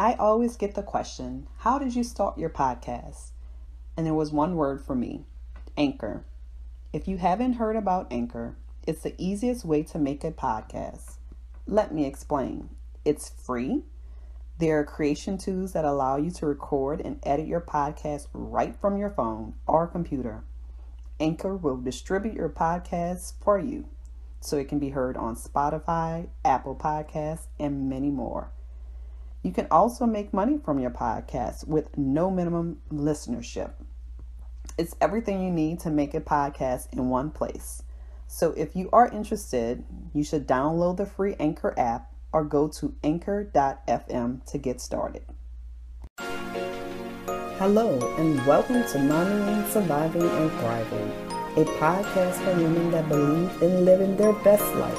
I always get the question, How did you start your podcast? And there was one word for me Anchor. If you haven't heard about Anchor, it's the easiest way to make a podcast. Let me explain. It's free. There are creation tools that allow you to record and edit your podcast right from your phone or computer. Anchor will distribute your podcast for you so it can be heard on Spotify, Apple Podcasts, and many more. You can also make money from your podcast with no minimum listenership. It's everything you need to make a podcast in one place. So if you are interested, you should download the free Anchor app or go to anchor.fm to get started. Hello, and welcome to Momming Surviving and Thriving, a podcast for women that believe in living their best life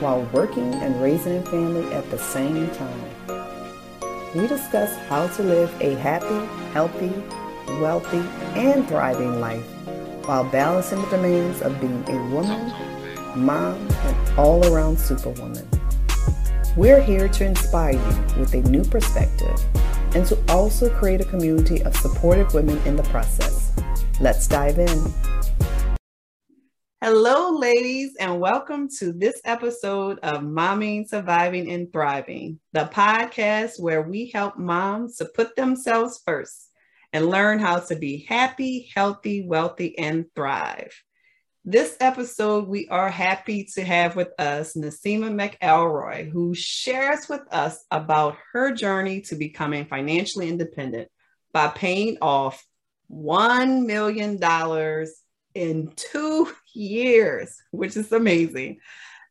while working and raising a family at the same time. We discuss how to live a happy, healthy, wealthy, and thriving life while balancing the demands of being a woman, mom, and all around superwoman. We're here to inspire you with a new perspective and to also create a community of supportive women in the process. Let's dive in. Hello, ladies, and welcome to this episode of Momming, Surviving, and Thriving, the podcast where we help moms to put themselves first and learn how to be happy, healthy, wealthy, and thrive. This episode, we are happy to have with us Nasima McElroy, who shares with us about her journey to becoming financially independent by paying off $1 million in two years, which is amazing.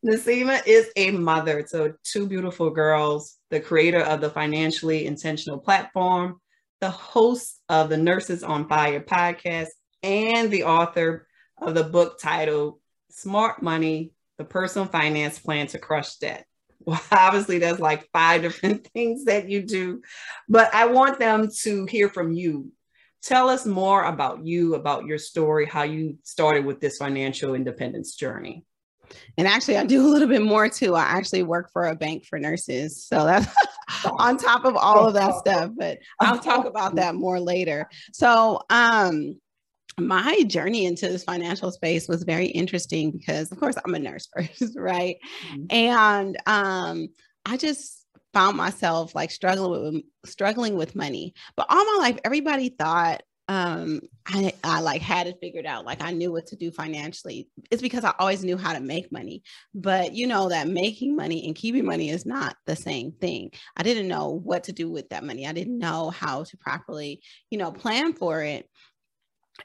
Nasima is a mother to two beautiful girls, the creator of the Financially Intentional platform, the host of the Nurses on Fire podcast, and the author of the book titled Smart Money The Personal Finance Plan to Crush Debt. Well, obviously, there's like five different things that you do, but I want them to hear from you. Tell us more about you, about your story, how you started with this financial independence journey. And actually, I do a little bit more too. I actually work for a bank for nurses. So that's on top of all of that stuff, but I'll talk about that more later. So, um, my journey into this financial space was very interesting because of course I'm a nurse first, right? Mm-hmm. And um I just found myself like struggling with struggling with money. But all my life everybody thought um I, I like had it figured out like i knew what to do financially. It's because i always knew how to make money. But you know that making money and keeping money is not the same thing. I didn't know what to do with that money. I didn't know how to properly you know plan for it.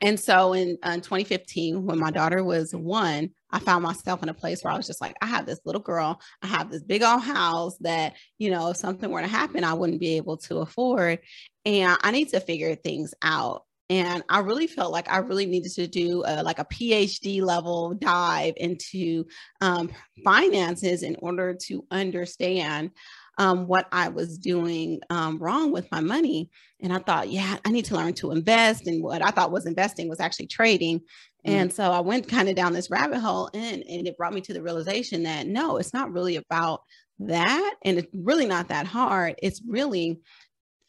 And so in, in 2015, when my daughter was one, I found myself in a place where I was just like, I have this little girl, I have this big old house that, you know, if something were to happen, I wouldn't be able to afford. And I need to figure things out. And I really felt like I really needed to do a, like a PhD level dive into um, finances in order to understand um, what I was doing um, wrong with my money. And I thought, yeah, I need to learn to invest. And what I thought was investing was actually trading. Mm-hmm. And so I went kind of down this rabbit hole and, and it brought me to the realization that no, it's not really about that. And it's really not that hard. It's really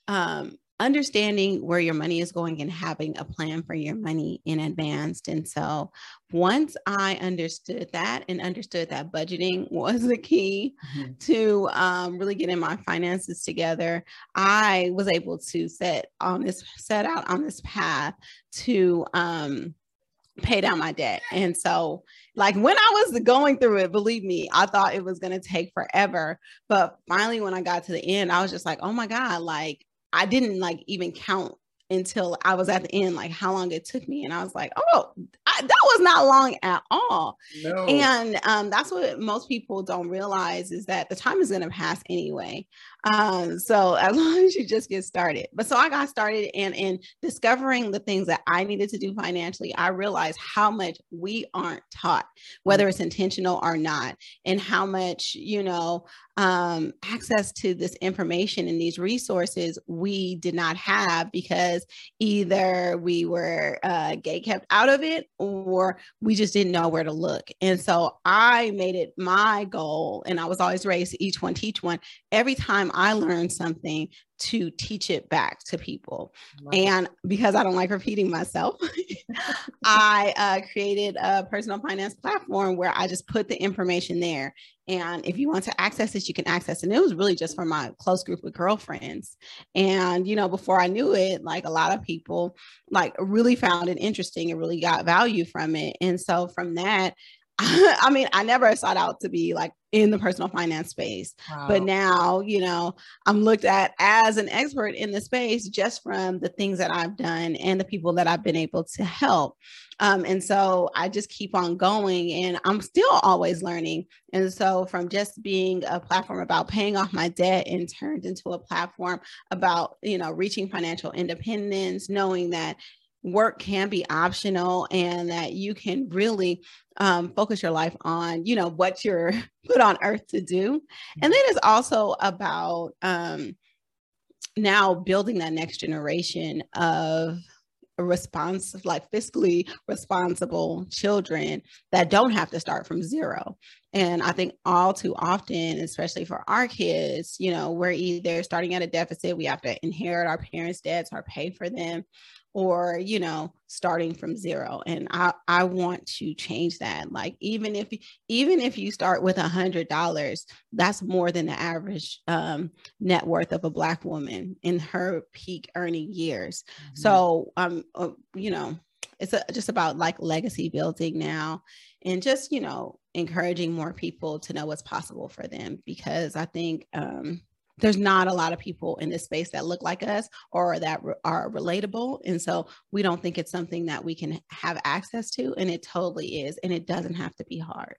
um, understanding where your money is going and having a plan for your money in advance. And so once I understood that and understood that budgeting was the key mm-hmm. to um, really getting my finances together, I was able to set on this set out on this path to um, pay down my debt. And so, like when I was going through it, believe me, I thought it was going to take forever. But finally, when I got to the end, I was just like, oh my God, like I didn't like even count until I was at the end, like how long it took me. And I was like, oh, I, that was not long at all. No. And um, that's what most people don't realize is that the time is going to pass anyway. Um, so as long as you just get started. But so I got started and in discovering the things that I needed to do financially, I realized how much we aren't taught, whether it's intentional or not, and how much, you know, um, access to this information and these resources we did not have because either we were uh, gay kept out of it or we just didn't know where to look. And so I made it my goal, and I was always raised to each one teach one. Every time I learn something to teach it back to people. And because I don't like repeating myself, I uh, created a personal finance platform where I just put the information there. And if you want to access it, you can access it. And it was really just for my close group of girlfriends. And, you know, before I knew it, like a lot of people like really found it interesting and really got value from it. And so from that, I mean, I never sought out to be like in the personal finance space, wow. but now, you know, I'm looked at as an expert in the space just from the things that I've done and the people that I've been able to help. Um, and so I just keep on going and I'm still always learning. And so from just being a platform about paying off my debt and turned into a platform about, you know, reaching financial independence, knowing that work can be optional and that you can really um, focus your life on you know what you're put on earth to do. And then it's also about um, now building that next generation of response like fiscally responsible children that don't have to start from zero. And i think all too often especially for our kids you know we're either starting at a deficit we have to inherit our parents debts or pay for them or you know starting from zero. And i i want to change that. Like even if even if you start with a hundred dollars that's more than the average um, net worth of a black woman in her peak earning years. Mm-hmm. so um uh, you know it's a, just about like legacy building now and just you know encouraging more people to know what's possible for them because i think um there's not a lot of people in this space that look like us or that re- are relatable. And so we don't think it's something that we can have access to. And it totally is. And it doesn't have to be hard.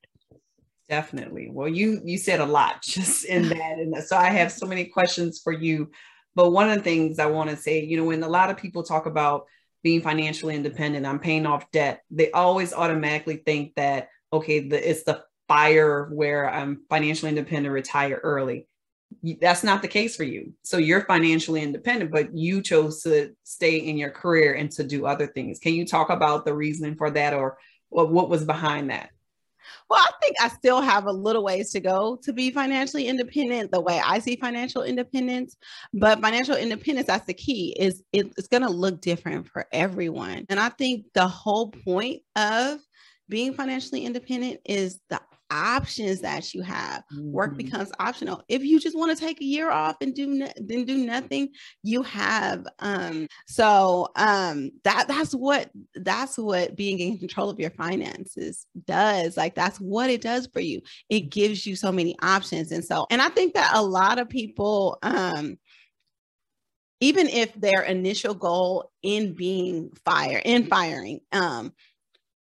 Definitely. Well, you you said a lot just in that. And so I have so many questions for you. But one of the things I want to say, you know, when a lot of people talk about being financially independent, I'm paying off debt, they always automatically think that, okay, the, it's the fire where I'm financially independent, retire early that's not the case for you. So you're financially independent, but you chose to stay in your career and to do other things. Can you talk about the reasoning for that or what, was behind that? Well, I think I still have a little ways to go to be financially independent, the way I see financial independence. But financial independence, that's the key, is it, it's going to look different for everyone. And I think the whole point of being financially independent is the options that you have. Mm-hmm. Work becomes optional. If you just want to take a year off and do no, then do nothing, you have. Um, so um, that that's what that's what being in control of your finances does. Like that's what it does for you. It gives you so many options, and so and I think that a lot of people. Um, even if their initial goal in being fire in firing um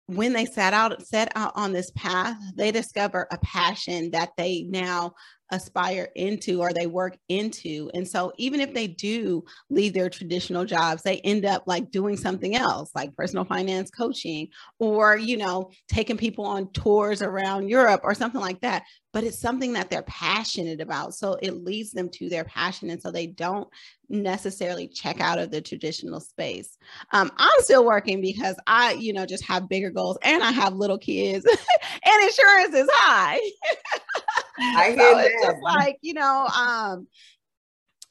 when they set out set out on this path they discover a passion that they now aspire into or they work into. And so even if they do leave their traditional jobs, they end up like doing something else, like personal finance coaching or, you know, taking people on tours around Europe or something like that. But it's something that they're passionate about. So it leads them to their passion. And so they don't necessarily check out of the traditional space. Um, I'm still working because I, you know, just have bigger goals and I have little kids and insurance is high. I hear so it's just like you know, um,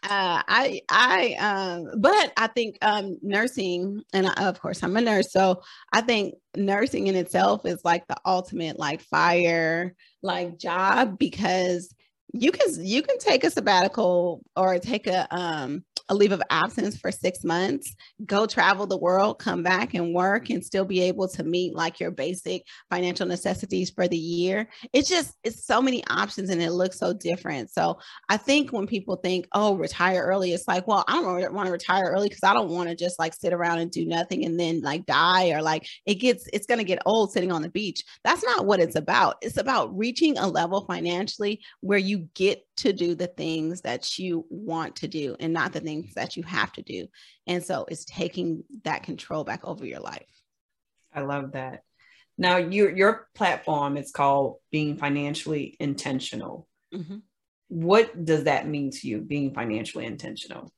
uh, I I um, but I think um, nursing, and I, of course I'm a nurse, so I think nursing in itself is like the ultimate like fire like job because you can you can take a sabbatical or take a um a leave of absence for six months, go travel the world, come back and work, and still be able to meet like your basic financial necessities for the year. It's just, it's so many options and it looks so different. So I think when people think, oh, retire early, it's like, well, I don't want to retire early because I don't want to just like sit around and do nothing and then like die or like it gets, it's going to get old sitting on the beach. That's not what it's about. It's about reaching a level financially where you get to do the things that you want to do and not the things that you have to do. And so it's taking that control back over your life. I love that. Now, your your platform is called Being Financially Intentional. Mm-hmm. What does that mean to you, being financially intentional?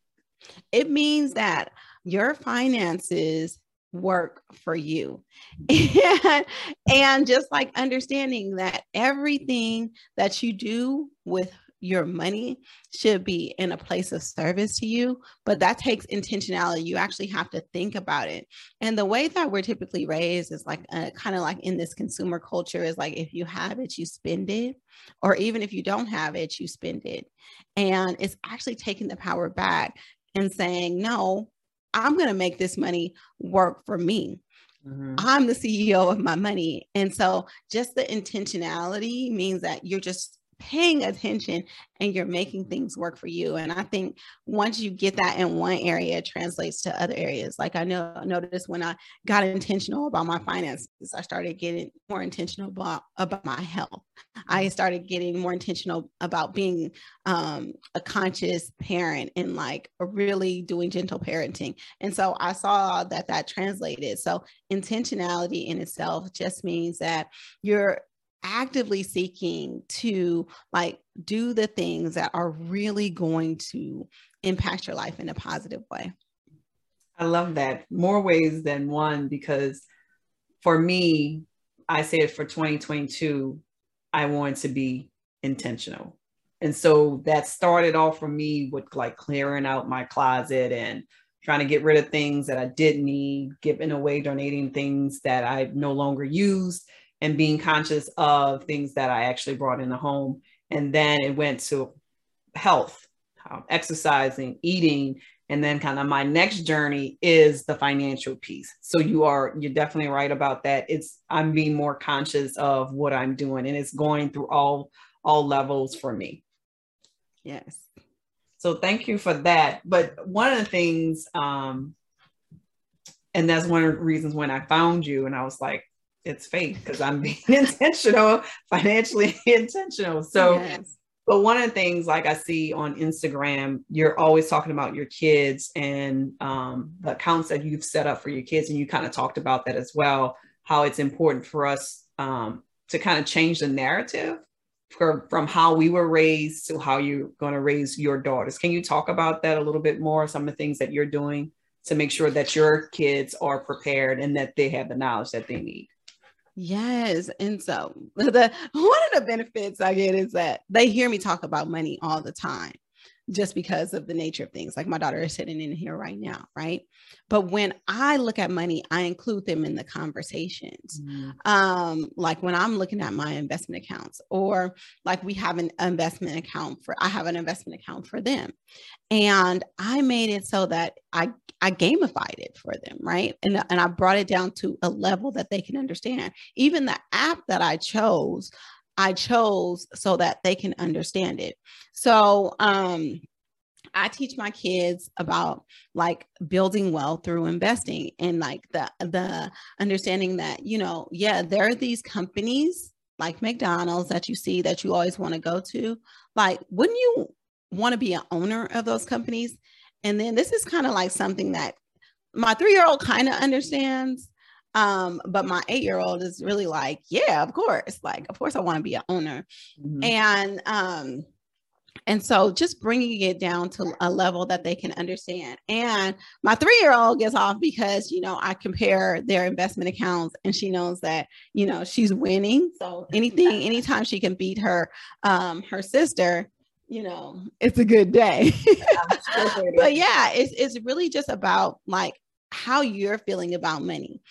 It means that your finances work for you. and, and just like understanding that everything that you do with your money should be in a place of service to you but that takes intentionality you actually have to think about it and the way that we're typically raised is like uh, kind of like in this consumer culture is like if you have it you spend it or even if you don't have it you spend it and it's actually taking the power back and saying no i'm going to make this money work for me Mm-hmm. I'm the CEO of my money. And so just the intentionality means that you're just paying attention and you're making things work for you. And I think once you get that in one area, it translates to other areas. Like I know noticed when I got intentional about my finances, I started getting more intentional about, about my health. I started getting more intentional about being um, a conscious parent and like really doing gentle parenting. And so I saw that that translated. So intentionality in itself just means that you're actively seeking to like do the things that are really going to impact your life in a positive way. I love that. More ways than one because for me, I said for 2022, I wanted to be intentional. And so that started off for me with like clearing out my closet and trying to get rid of things that I didn't need, giving away, donating things that I no longer used, and being conscious of things that I actually brought in the home. And then it went to health, um, exercising, eating, and then kind of my next journey is the financial piece. So you are you're definitely right about that. It's I'm being more conscious of what I'm doing, and it's going through all all levels for me. Yes. So thank you for that. But one of the things, um, and that's one of the reasons when I found you, and I was like, it's fake because I'm being intentional, financially intentional. So, yes. but one of the things like I see on Instagram, you're always talking about your kids and um, the accounts that you've set up for your kids, and you kind of talked about that as well. How it's important for us um, to kind of change the narrative for, from how we were raised to how you're going to raise your daughters. Can you talk about that a little bit more? Some of the things that you're doing to make sure that your kids are prepared and that they have the knowledge that they need. Yes. And so the one of the benefits I get is that they hear me talk about money all the time just because of the nature of things. Like my daughter is sitting in here right now, right? But when I look at money, I include them in the conversations. Mm-hmm. Um, like when I'm looking at my investment accounts, or like we have an investment account for, I have an investment account for them. And I made it so that I I gamified it for them, right? And, and I brought it down to a level that they can understand. Even the app that I chose, I chose so that they can understand it. So, um, I teach my kids about like building wealth through investing and like the the understanding that you know yeah there are these companies like McDonald's that you see that you always want to go to like wouldn't you want to be an owner of those companies and then this is kind of like something that my 3-year-old kind of understands um, but my eight year old is really like, yeah, of course. Like, of course, I want to be an owner. Mm-hmm. And, um, and so just bringing it down to a level that they can understand. And my three year old gets off because, you know, I compare their investment accounts and she knows that, you know, she's winning. So anything, anytime she can beat her, um, her sister, you know, it's a good day. but yeah, it's, it's really just about like how you're feeling about money.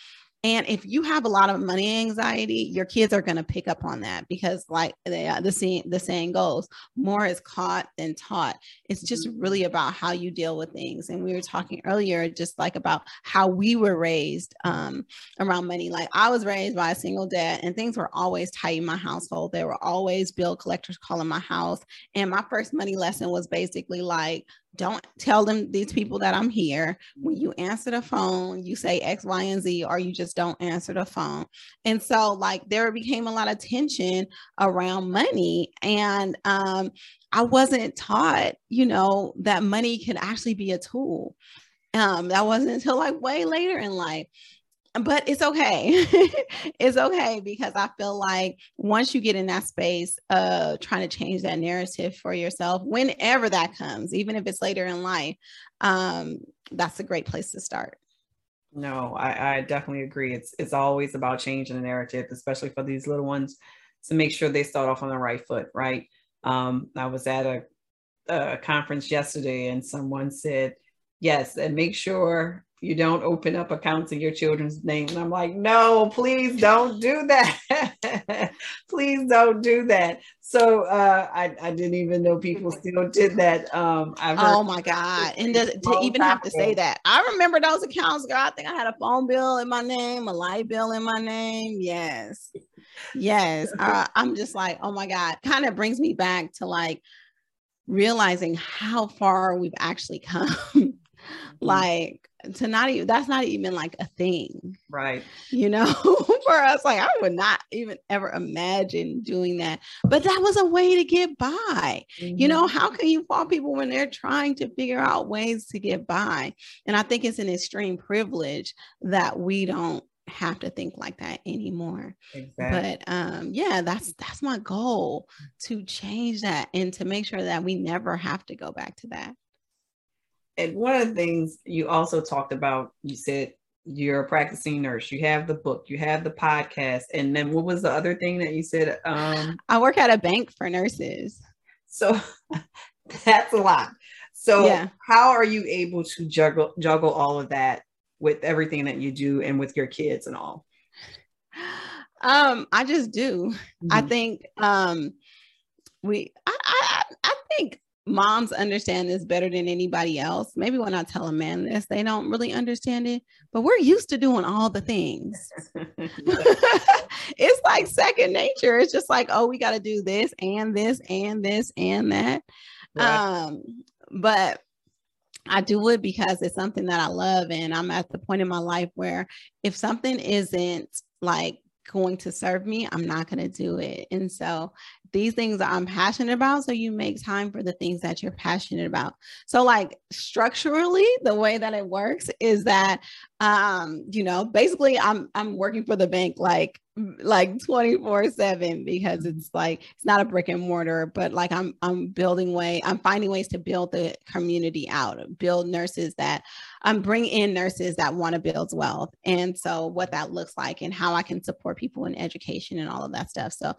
And if you have a lot of money anxiety, your kids are going to pick up on that because, like the uh, the saying, the saying goes, more is caught than taught. It's just mm-hmm. really about how you deal with things. And we were talking earlier, just like about how we were raised um, around money. Like I was raised by a single dad, and things were always tight in my household. There were always bill collectors calling my house, and my first money lesson was basically like don't tell them these people that I'm here. When you answer the phone, you say X, Y, and Z, or you just don't answer the phone. And so, like, there became a lot of tension around money. And um, I wasn't taught, you know, that money could actually be a tool. Um, that wasn't until like way later in life but it's okay. it's okay because I feel like once you get in that space of trying to change that narrative for yourself, whenever that comes, even if it's later in life, um, that's a great place to start. No, I, I definitely agree. It's it's always about changing the narrative, especially for these little ones, to make sure they start off on the right foot, right? Um, I was at a, a conference yesterday and someone said, yes, and make sure you don't open up accounts in your children's name. And I'm like, no, please don't do that. please don't do that. So uh, I, I didn't even know people still did that. Um, oh my God. And to, to even have to say that, I remember those accounts, girl. I think I had a phone bill in my name, a light bill in my name. Yes. Yes. uh, I'm just like, oh my God. Kind of brings me back to like realizing how far we've actually come. like to not even that's not even like a thing. Right. You know for us like i would not even ever imagine doing that but that was a way to get by. Mm-hmm. you know how can you fault people when they're trying to figure out ways to get by? And i think it's an extreme privilege that we don't have to think like that anymore. Exactly. but um yeah that's that's my goal to change that and to make sure that we never have to go back to that and one of the things you also talked about, you said you're a practicing nurse, you have the book, you have the podcast, and then what was the other thing that you said? Um, I work at a bank for nurses. So that's a lot. So yeah. how are you able to juggle juggle all of that with everything that you do and with your kids and all? Um, I just do. Mm-hmm. I think um we I, I I think moms understand this better than anybody else. Maybe when I tell a man this, they don't really understand it, but we're used to doing all the things. it's like second nature. It's just like, oh, we got to do this and this and this and that. Right. Um, but I do it because it's something that I love. And I'm at the point in my life where if something isn't like going to serve me, I'm not going to do it. And so these things I'm passionate about. So you make time for the things that you're passionate about. So, like structurally, the way that it works is that um, you know, basically I'm I'm working for the bank like like 24 7 because it's like it's not a brick and mortar but like i'm i'm building way i'm finding ways to build the community out build nurses that i'm bring in nurses that want to build wealth. And so what that looks like and how i can support people in education and all of that stuff. So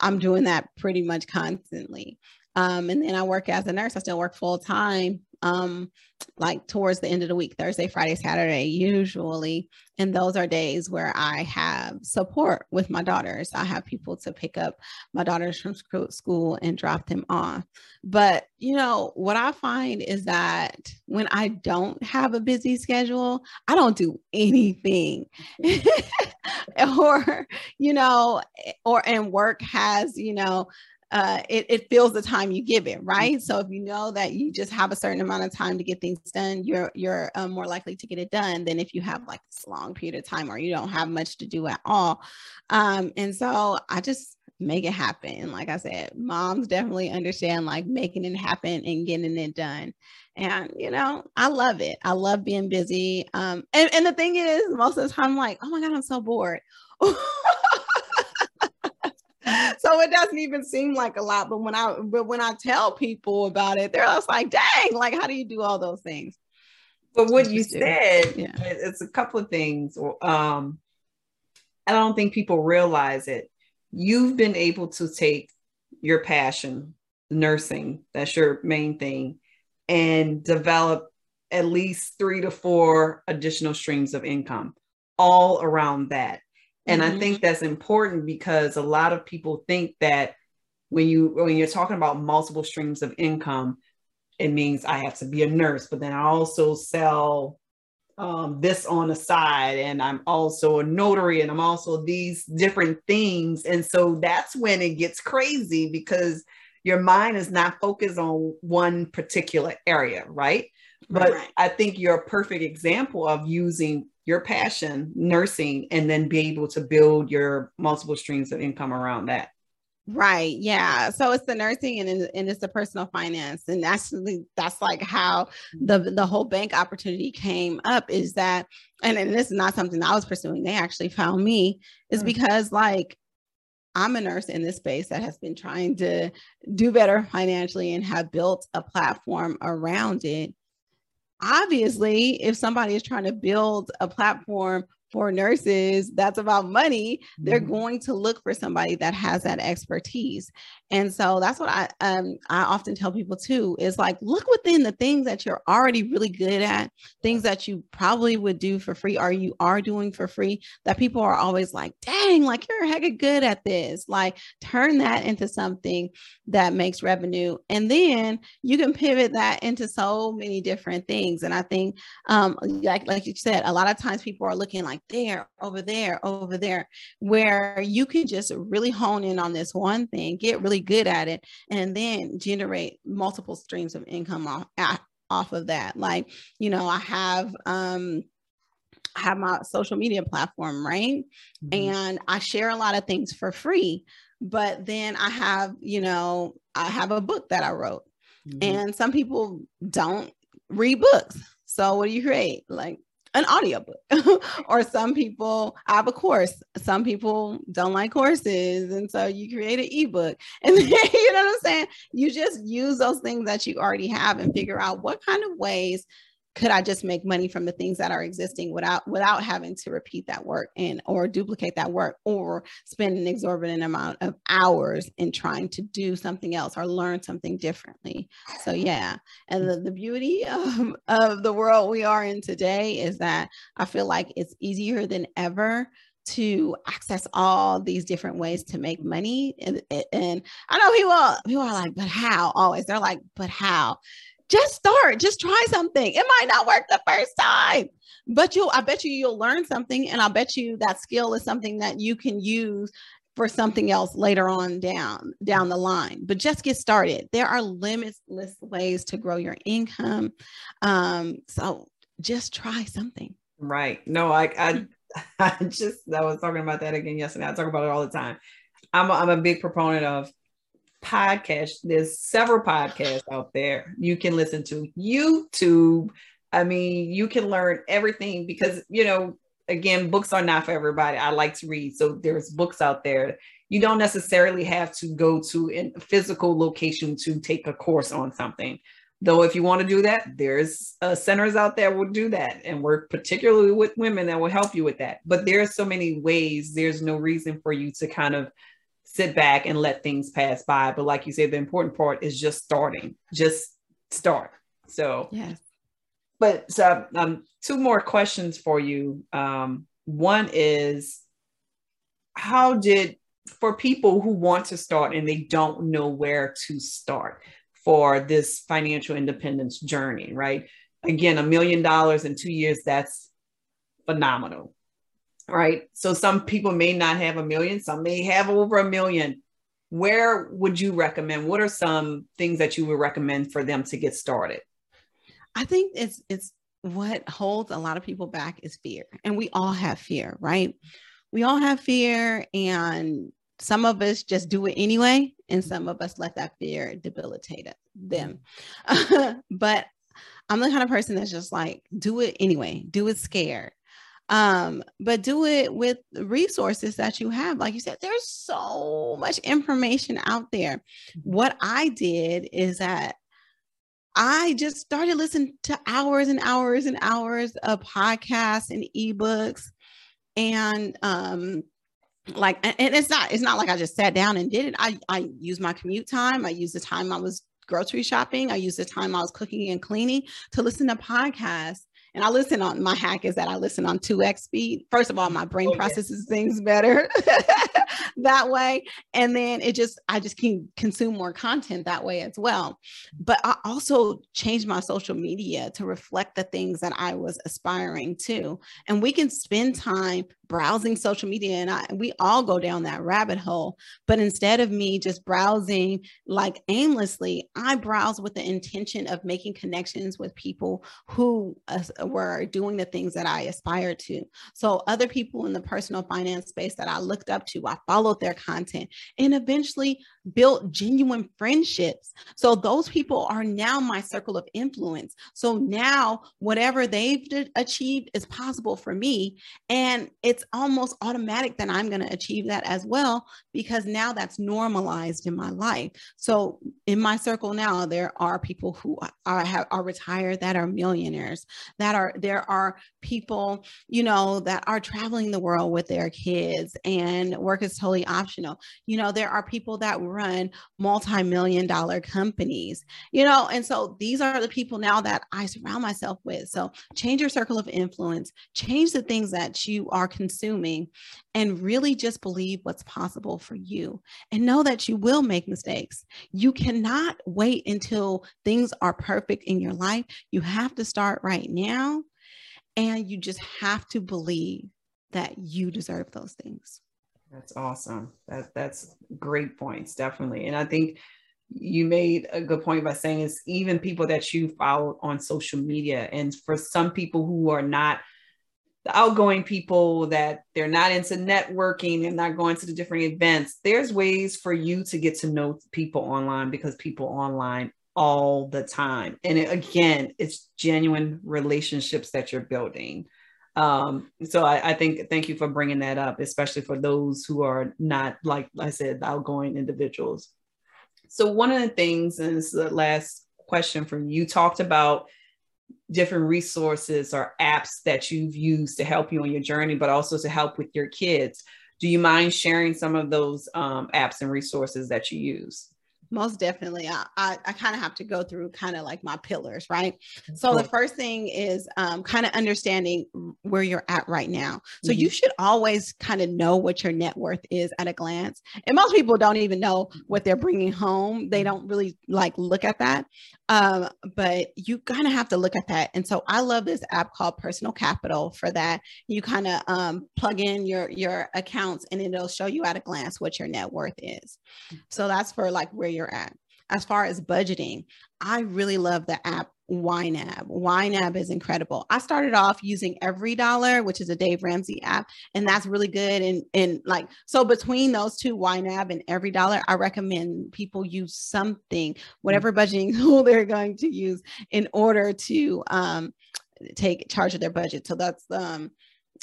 i'm doing that pretty much constantly um, and then I work as a nurse. I still work full time, um, like towards the end of the week, Thursday, Friday, Saturday, usually. And those are days where I have support with my daughters. I have people to pick up my daughters from school and drop them off. But, you know, what I find is that when I don't have a busy schedule, I don't do anything. or, you know, or and work has, you know, uh, it, it fills the time you give it, right? So if you know that you just have a certain amount of time to get things done, you're you're um, more likely to get it done than if you have like this long period of time or you don't have much to do at all. Um, and so I just make it happen. Like I said, moms definitely understand like making it happen and getting it done. And you know, I love it. I love being busy. Um, and, and the thing is, most of the time, I'm like, oh my God, I'm so bored. so it doesn't even seem like a lot. But when I but when I tell people about it, they're just like, dang, like how do you do all those things? But what you said, yeah. it's a couple of things. Um, I don't think people realize it. You've been able to take your passion, nursing, that's your main thing, and develop at least three to four additional streams of income all around that. And mm-hmm. I think that's important because a lot of people think that when you when you're talking about multiple streams of income, it means I have to be a nurse, but then I also sell um, this on the side, and I'm also a notary, and I'm also these different things. And so that's when it gets crazy because your mind is not focused on one particular area, right? But right. I think you're a perfect example of using your passion, nursing, and then be able to build your multiple streams of income around that. Right. Yeah. So it's the nursing and, and it's the personal finance. And that's that's like how the the whole bank opportunity came up is that and, and this is not something I was pursuing. They actually found me is mm. because like I'm a nurse in this space that has been trying to do better financially and have built a platform around it obviously if somebody is trying to build a platform for nurses that's about money. They're mm-hmm. going to look for somebody that has that expertise. And so that's what i um i often tell people too is like look within the things that you're already really good at things that you probably would do for free or you are doing for free that people are always like dang like you're hecka good at this. Like turn that into something that makes revenue. And then you can pivot that into so many different things. And i think um like like you said a lot of times people are looking like there, over there, over there, where you can just really hone in on this one thing, get really good at it, and then generate multiple streams of income off, off of that. Like, you know, I have um I have my social media platform, right? Mm-hmm. And I share a lot of things for free, but then I have, you know, I have a book that I wrote. Mm-hmm. And some people don't read books. So what do you create? Like an audiobook. Or some people have a course. Some people don't like courses and so you create an ebook. And then, you know what i'm saying? You just use those things that you already have and figure out what kind of ways could I just make money from the things that are existing without without having to repeat that work and or duplicate that work or spend an exorbitant amount of hours in trying to do something else or learn something differently. So yeah, and the, the beauty of, of the world we are in today is that I feel like it's easier than ever to access all these different ways to make money. And, and i know people people are like but how always? They're like but how just start, just try something. It might not work the first time, but you I bet you you'll learn something and I bet you that skill is something that you can use for something else later on down down the line. But just get started. There are limitless ways to grow your income. Um so just try something. Right. No i i, I just i was talking about that again yesterday. I talk about it all the time. I'm a, I'm a big proponent of podcast. There's several podcasts out there you can listen to. YouTube. I mean, you can learn everything because, you know, again, books are not for everybody. I like to read. So there's books out there. You don't necessarily have to go to a physical location to take a course on something. Though, if you want to do that, there's uh, centers out there will do that and work particularly with women that will help you with that. But there are so many ways. There's no reason for you to kind of sit back and let things pass by. But like you said, the important part is just starting, just start. So, yes. But so, um, two more questions for you. Um, one is how did, for people who want to start and they don't know where to start for this financial independence journey, right? Again, a million dollars in two years, that's phenomenal right? So some people may not have a million, some may have over a million. Where would you recommend? What are some things that you would recommend for them to get started? I think it's it's what holds a lot of people back is fear. And we all have fear, right? We all have fear and some of us just do it anyway and some of us let that fear debilitate them. but I'm the kind of person that's just like do it anyway. Do it scared um but do it with resources that you have. Like you said there's so much information out there. What i did is that i just started listening to hours and hours and hours of podcasts and ebooks and um like and it's not it's not like i just sat down and did it. I i used my commute time. I used the time i was grocery shopping. I used the time i was cooking and cleaning to listen to podcasts and I listen on my hack is that I listen on 2x speed. First of all, my brain oh, processes yeah. things better that way. And then it just, I just can consume more content that way as well. But I also changed my social media to reflect the things that I was aspiring to. And we can spend time browsing social media and I, we all go down that rabbit hole. But instead of me just browsing like aimlessly, I browse with the intention of making connections with people who uh, were doing the things that I aspired to. So other people in the personal finance space that I looked up to, I followed their content and eventually built genuine friendships. So those people are now my circle of influence. So now whatever they've achieved is possible for me. And it's it's almost automatic that I'm going to achieve that as well because now that's normalized in my life. So in my circle now, there are people who are, have, are retired that are millionaires, that are, there are people, you know, that are traveling the world with their kids and work is totally optional. You know, there are people that run multi-million dollar companies, you know, and so these are the people now that I surround myself with. So change your circle of influence, change the things that you are consuming, and really just believe what's possible for you and know that you will make mistakes. You cannot wait until things are perfect in your life. You have to start right now. And you just have to believe that you deserve those things. That's awesome. That that's great points, definitely. And I think you made a good point by saying it's even people that you follow on social media. And for some people who are not the outgoing people that they're not into networking and not going to the different events, there's ways for you to get to know people online because people online all the time. And it, again, it's genuine relationships that you're building. Um, so I, I, think thank you for bringing that up, especially for those who are not like I said, outgoing individuals. So one of the things, and this is the last question from you, talked about different resources or apps that you've used to help you on your journey, but also to help with your kids. Do you mind sharing some of those um, apps and resources that you use? Most definitely i i, I kind of have to go through kind of like my pillars right? So the first thing is um, kind of understanding where you're at right now. So mm-hmm. you should always kind of know what your net worth is at a glance and most people don't even know what they're bringing home. They don't really like look at that um, but you kind of have to look at that and so i love this app called personal capital for that. You kind of um, plug in your your accounts and it'll show you at a glance what your net worth is. So that's for like where you're at. As far as budgeting, I really love the app YNAB. YNAB is incredible. I started off using EveryDollar, which is a Dave Ramsey app, and that's really good. And and like so between those two, YNAB and EveryDollar, I recommend people use something, whatever budgeting tool they're going to use in order to um, take charge of their budget. So that's um,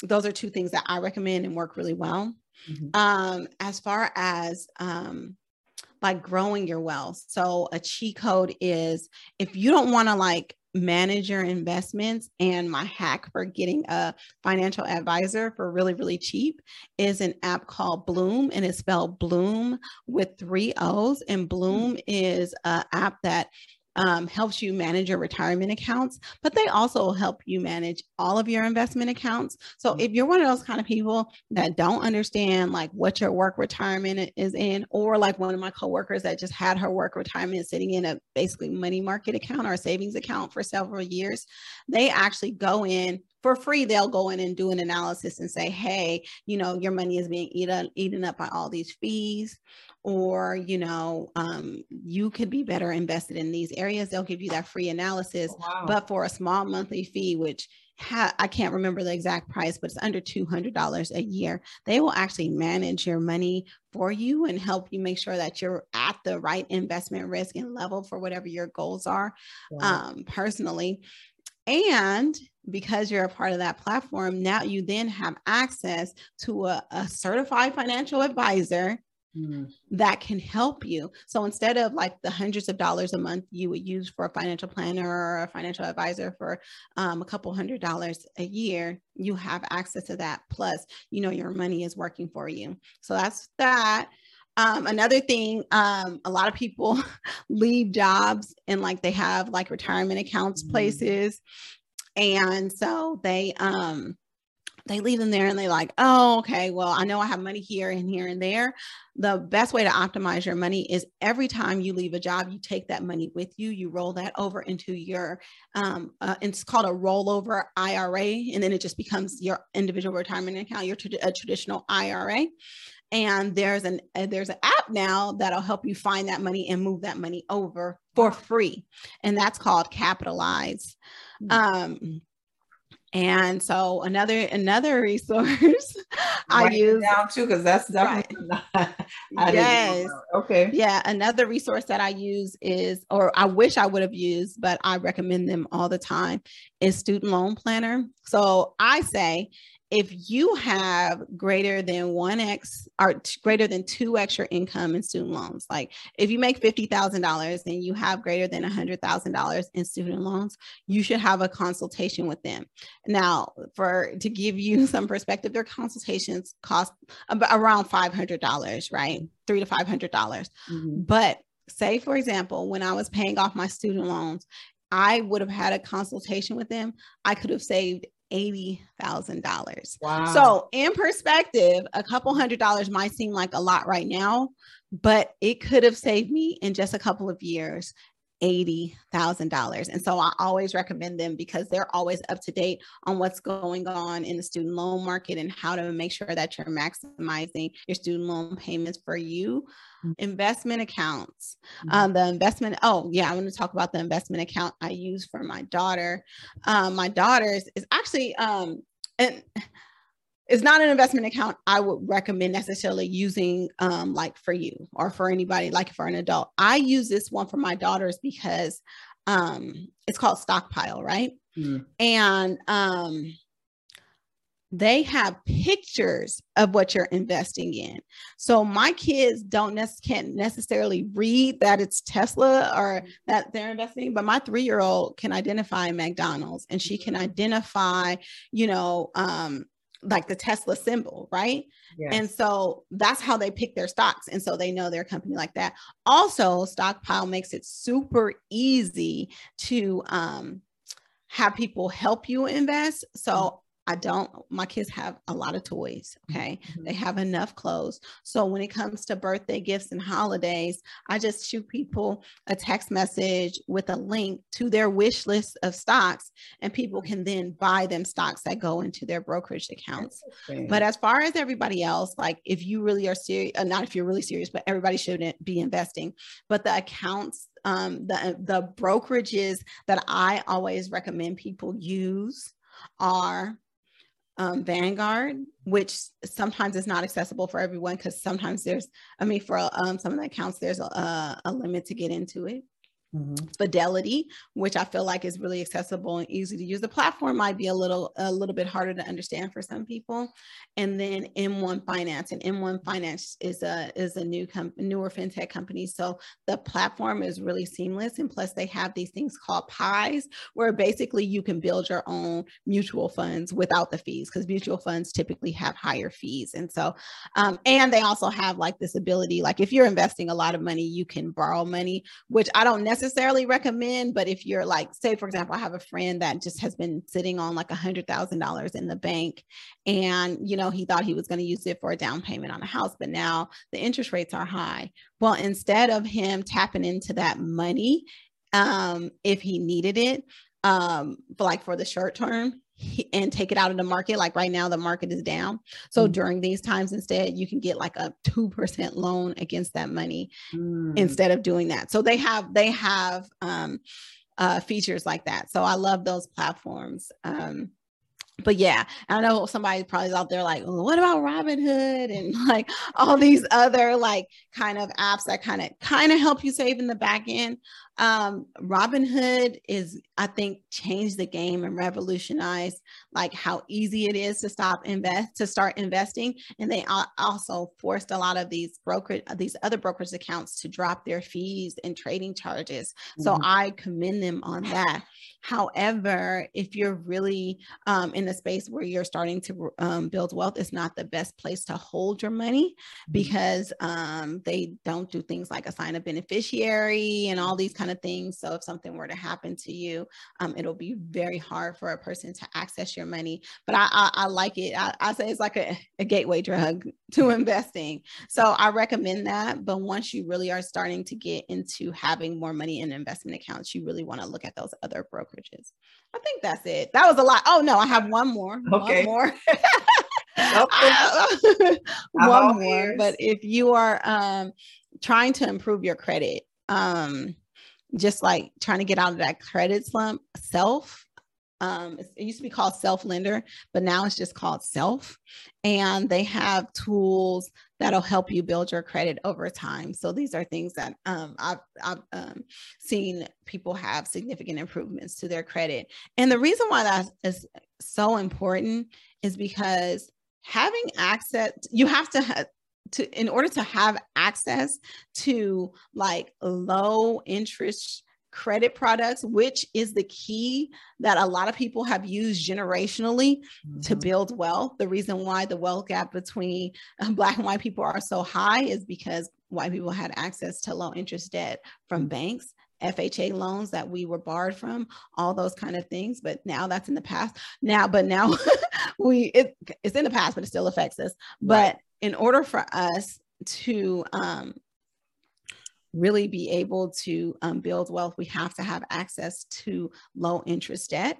those are two things that I recommend and work really well. Mm-hmm. Um, as far as um, like growing your wealth. So a cheat code is if you don't want to like manage your investments and my hack for getting a financial advisor for really really cheap is an app called Blooom and it's spelled Blooom with three o's and hmm. Blooom is an app that um, helps you manage your retirement accounts, but they also help you manage all of your investment accounts. So mm-hmm. if you're one of those kind of people that don't understand like what your work retirement is in, or like one of my coworkers that just had her work retirement sitting in a basically money market account or savings account for several years, they actually go in for free they'll go in and do an analysis and say hey you know your money is being eaten eaten up by all these fees or you know um, you could be better invested in these areas they'll give you that free analysis oh, wow. but for a small monthly fee which ha- i can't remember the exact price but it's under $200 a year they will actually manage your money for you and help you make sure that you're at the right investment risk and level for whatever your goals are wow. um, personally and because you're a part of that platform, now you then have access to a, a certified financial advisor mm. that can help you. So instead of like the hundreds of dollars a month you would use for a financial planner or a financial advisor for um, a couple hundred dollars a year, you have access to that. Plus, you know, your money is working for you. So that's that. Um, another thing, um, a lot of people leave jobs and like they have like retirement accounts mm. places. And so they um they leave them there and they like, oh, okay, well, I know I have money here and here and there. The best way to optimize your money is every time you leave a job, you take that money with you, you roll that over into your, um, uh, it's called a rollover IRA, and then it just becomes your individual retirement account, your tra- a traditional IRA. And there's an uh, there's an app now that'll help you find that money and move that money over for free, and that's called Capitalize. Mm. Um, and so another another resource I use down too because that's definitely right. not, yes okay yeah another resource that I use is or I wish I would have used but I recommend them all the time is student loan planner. So I say if you have greater than 1x or greater than 2x your income in student loans, like if you make $50,000 and you have greater than $100,000 in student loans, you should have a consultation with them. Now, for to give you some perspective, their consultations cost around $500, right? 3 to 500. dollars mm-hmm. But say for example, when I was paying off my student loans, I would have had a consultation with them, I could have saved $80,000. Wow. So, in perspective, a couple hundred dollars might seem like a lot right now, but it could have saved me in just a couple of years $80,000. And so I always recommend them because they're always up to date on what's going on in the student loan market and how to make sure that you're maximizing your student loan payments for you. Mm-hmm. Investment accounts. Mm-hmm. Um, the investment, oh, yeah, I'm going to talk about the investment account I use for my daughter. Um, my daughter's is actually, um, and it's not an investment account I would recommend necessarily using um, like for you or for anybody, like for an adult. I use this one for my daughters because um, it's called Stockpile, right? Mm. And um, they have pictures of what you're investing in. So my kids don't nec- can't necessarily read that it's Tesla or that they're investing, but my three year old can identify McDonald's and she can identify, you know, um, like the Tesla symbol, right? Yes. And so that's how they pick their stocks. And so they know their company like that. Also, Stockpile makes it super easy to um, have people help you invest. So I don't, my kids have a lot of toys. Okay. Mm-hmm. They have enough clothes. So when it comes to birthday gifts and holidays, I just shoot people a text message with a link to their wish list of stocks, and people can then buy them stocks that go into their brokerage accounts. But as far as everybody else, like if you really are serious, uh, not if you're really serious, but everybody shouldn't be investing. But the accounts um, the the brokerages that I always recommend people use are um, Vanguard, which sometimes is not accessible for everyone because sometimes there's, I mean, for um, some of the accounts, there's a, a limit to get into it mm-hmm. Fidelity, which I feel like is really accessible and easy to use. The platform might be a little a little bit harder to understand for some people. And then M1 Finance, and M1 Finance is a is a new com- newer fintech company. So the platform is really seamless, and plus they have these things called pies, where basically you can build your own mutual funds without the fees, because mutual funds typically have higher fees. And so, um, and they also have like this ability, like if you're investing a lot of money, you can borrow money, which I don't necessarily necessarily recommend, but if you're like, say, for example, I have a friend that just has been sitting on like a hundred thousand dollars in the bank, and you know, he thought he was going to use it for a down payment on a house, but now the interest rates are high. Well, instead of him tapping into that money, um, if he needed it, um, like for the short term, and take it out of the market. Like right now, the market is down. So mm. during these times, instead, you can get like a 2% loan against that money mm. instead of doing that. So they have, they have, um, uh, features like that. So I love those platforms. Um, but yeah, I know somebody probably out there like, well, what about Robinhood and like all these other like kind of apps that kind of kind of help you save in the back end. Um, Robinhood is, I think, changed the game and revolutionized like how easy it is to stop invest to start investing. And they also forced a lot of these broker these other brokers accounts to drop their fees and trading charges. Mm-hmm. So I commend them on that. However, if you're really um, in a space where you're starting to um, build wealth, it's not the best place to hold your money mm-hmm. because um, they don't do things like assign a beneficiary and all these kind of things. So if something were to happen to you, um, it'll be very hard for a person to access your money. But I, I, I like it. I, I, say it's like a, a gateway drug to investing. So I recommend that. But once you really are starting to get into having more money in investment accounts, you really want to look at those other brokerages. I think that's it. That was a lot. Oh no, I have one more. Okay. One more. one more. But if you are um, trying to improve your credit, um, just like trying to get out of that credit slump, self. Um, it used to be called self lender, but now it's just called self. And they have tools that'll help you build your credit over time. So these are things that um, I've, I've um, seen people have significant improvements to their credit. And the reason why that is so important is because having access, you have to to in order to have access to like low interest credit products, which is the key that a lot of people have used generationally mm-hmm. to build wealth. The reason why the wealth gap between Black and white people are so high is because white people had access to low interest debt from mm-hmm. banks. FHA loans that we were barred from, all those kind of things. But now that's in the past. Now, but now we it, it's in the past, but it still affects us. But in order for us to um, really be able to um, build wealth, we have to have access to low interest debt.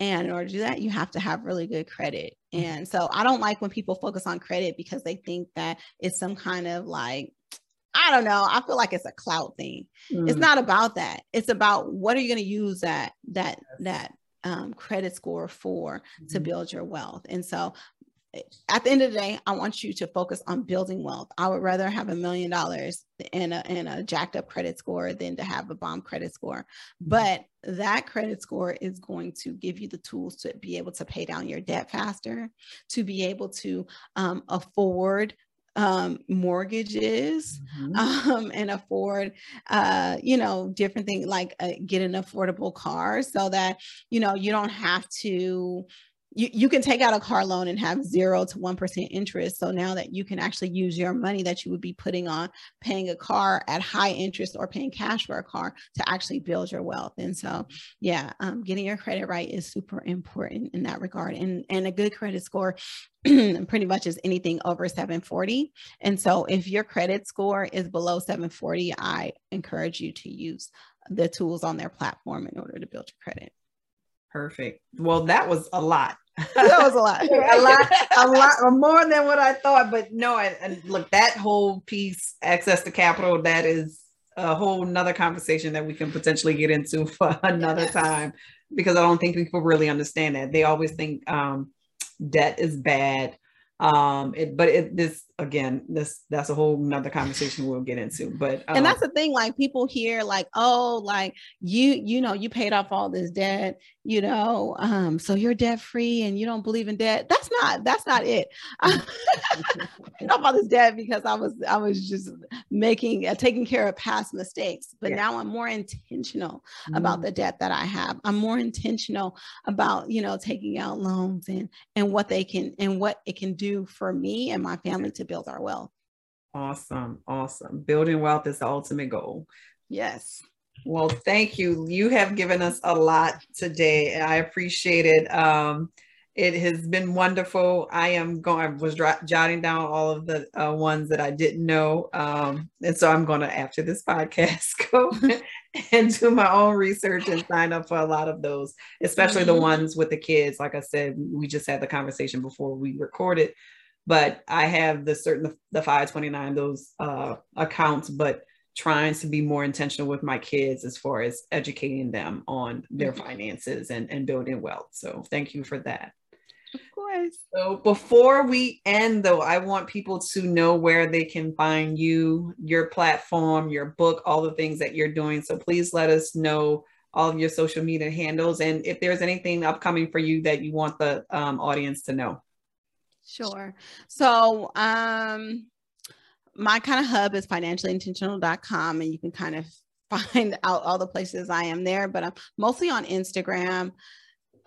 And in order to do that, you have to have really good credit. Mm-hmm. And so I don't like when people focus on credit because they think that it's some kind of like, I don't know. I feel like it's a clout thing. Mm. It's not about that. It's about what are you going to use that that that um, credit score for mm-hmm. to build your wealth. And so at the end of the day, I want you to focus on building wealth. I would rather have a million dollars and a, and a jacked up credit score than to have a bomb credit score. But that credit score is going to give you the tools to be able to pay down your debt faster, to be able to um, afford um, mortgages mm-hmm. um, and afford, uh, you know, different things like uh, get an affordable car so that, you know, you don't have to you, you can take out a car loan and have zero to 1% interest. So now that you can actually use your money that you would be putting on paying a car at high interest or paying cash for a car to actually build your wealth. And so, yeah, um, getting your credit right is super important in that regard. And, and a good credit score pretty much is anything over 740. And so if your credit score is below 740, I encourage you to use the tools on their platform in order to build your credit. Perfect. Well, that was a lot. that was a lot. a lot, a lot more than what I thought. But no, and, and look, that whole piece, access to capital, that is a whole nother conversation that we can potentially get into for another yes. time because I don't think people really understand that. They always think um, debt is bad um it but it this again this that's a whole nother conversation we'll get into but um, and that's the thing like people hear like oh like you you know you paid off all this debt you know um so you're debt free and you don't believe in debt that's not that's not it i paid off all this debt because i was i was just making uh, taking care of past mistakes but yeah. now i'm more intentional mm. about the debt that i have i'm more intentional about you know taking out loans and and what they can and what it can do for me and my family to build our wealth. Awesome. Awesome. Building wealth is the ultimate goal. Yes. Well, thank you. You have given us a lot today. I appreciate it. Um, it has been wonderful. I am going, I was jotting down all of the uh, ones that I didn't know. Um, and so I'm going to, after this podcast, go and do my own research and sign up for a lot of those, especially mm-hmm. the ones with the kids. Like I said, we just had the conversation before we recorded but I have the certain the 529 those uh, accounts, but trying to be more intentional with my kids as far as educating them on their mm-hmm. finances and, and building wealth. So thank you for that. Of course. So before we end though, I want people to know where they can find you, your platform, your book, all the things that you're doing. So please let us know all of your social media handles and if there's anything upcoming for you that you want the um, audience to know. Sure. So, um, my kind of hub is financiallyintentional.com, and you can kind of find out all the places I am there, but I'm mostly on Instagram.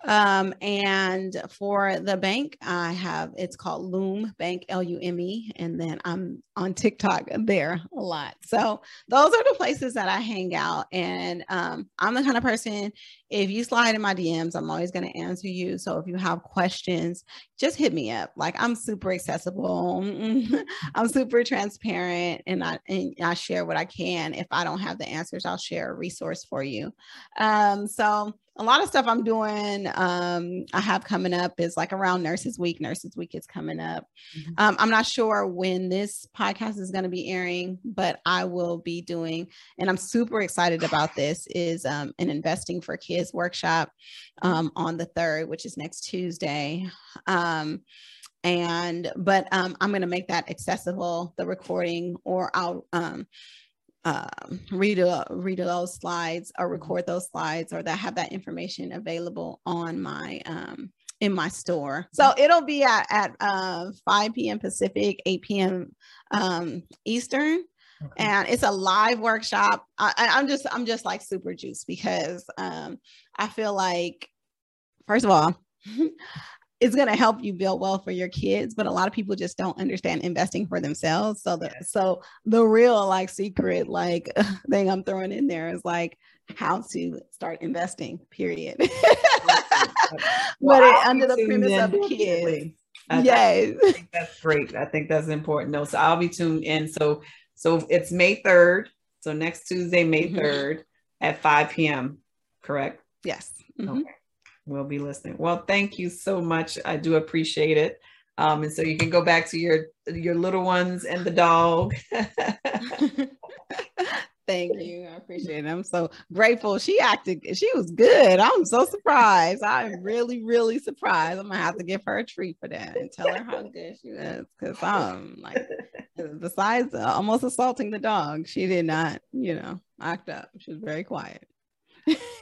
Um, and for the bank, I have it's called Lume Bank L U M E, and then I'm on TikTok there a lot. So those are the places that I hang out. And um, I'm the kind of person, if you slide in my DMs, I'm always going to answer you. So if you have questions, just hit me up. Like I'm super accessible. I'm super transparent and I, and I share what I can. If I don't have the answers, I'll share a resource for you. Um, so a lot of stuff I'm doing, um, I have coming up is like around Nurses Week. Nurses Week is coming up. Mm-hmm. Um, I'm not sure when this podcast is going to be airing, but I will be doing, and I'm super excited about this, is um, an Investing for Kids workshop um, on the 3rd, which is next Tuesday. Um, and, but um, I'm going to make that accessible, the recording, or I'll, um, um, read a, read those slides or record those slides or that have that information available on my um, in my store. So it'll be at, at uh, 5 p.m. Pacific, 8 p.m. Um, Eastern. Okay. And it's a live workshop. I, I'm just, I'm just like super juiced because um, I feel like, first of all, it's going to help you build wealth for your kids but a lot of people just don't understand investing for themselves. So the so the real like secret like thing i'm throwing in there is like how to start investing period. Well, but it, under the premise of kids. Yes I think that's great. I think that's important. No so i'll be tuned in. So so it's may 3rd so next tuesday may 3rd mm-hmm. at 5 p.m correct? Yes. Mm-hmm. okay will be listening. Well, thank you so much. I do appreciate it. Um, and so you can go back to your your little ones and the dog. Thank you. I appreciate it. I'm so grateful. She acted, she was good. I'm so surprised. I'm really, really surprised. I'm gonna have to give her a treat for that and tell her how good she was. Cause I'm like, besides uh, almost assaulting the dog, she did not, you know, act up. She was very quiet.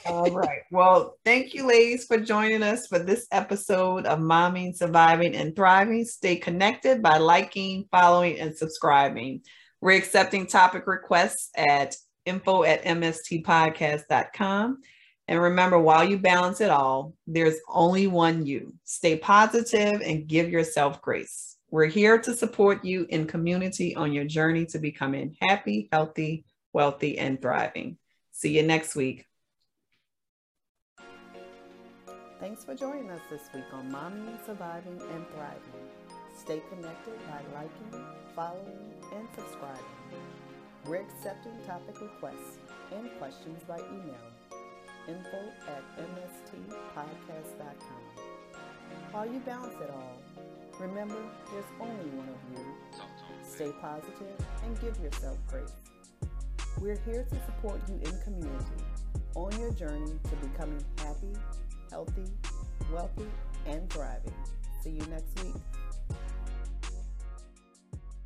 All right. Well, thank you, ladies, for joining us for this episode of Momming, Surviving, and Thriving. Stay connected by liking, following, and subscribing. We're accepting topic requests at info at mstpodcast.com. And remember, while you balance it all, there's only one you. Stay positive and give yourself grace. We're here to support you in community on your journey to becoming happy, healthy, wealthy, and thriving. See you next week. Thanks for joining us this week on Momming, Surviving, and Thriving. Stay connected by liking, following, and subscribing. We're accepting topic requests and questions by email. Info at mstpodcast.com. While you balance it all, remember there's only one of you. Stay positive and give yourself grace. We're here to support you in community on your journey to becoming happy healthy, wealthy, and thriving. See you next week.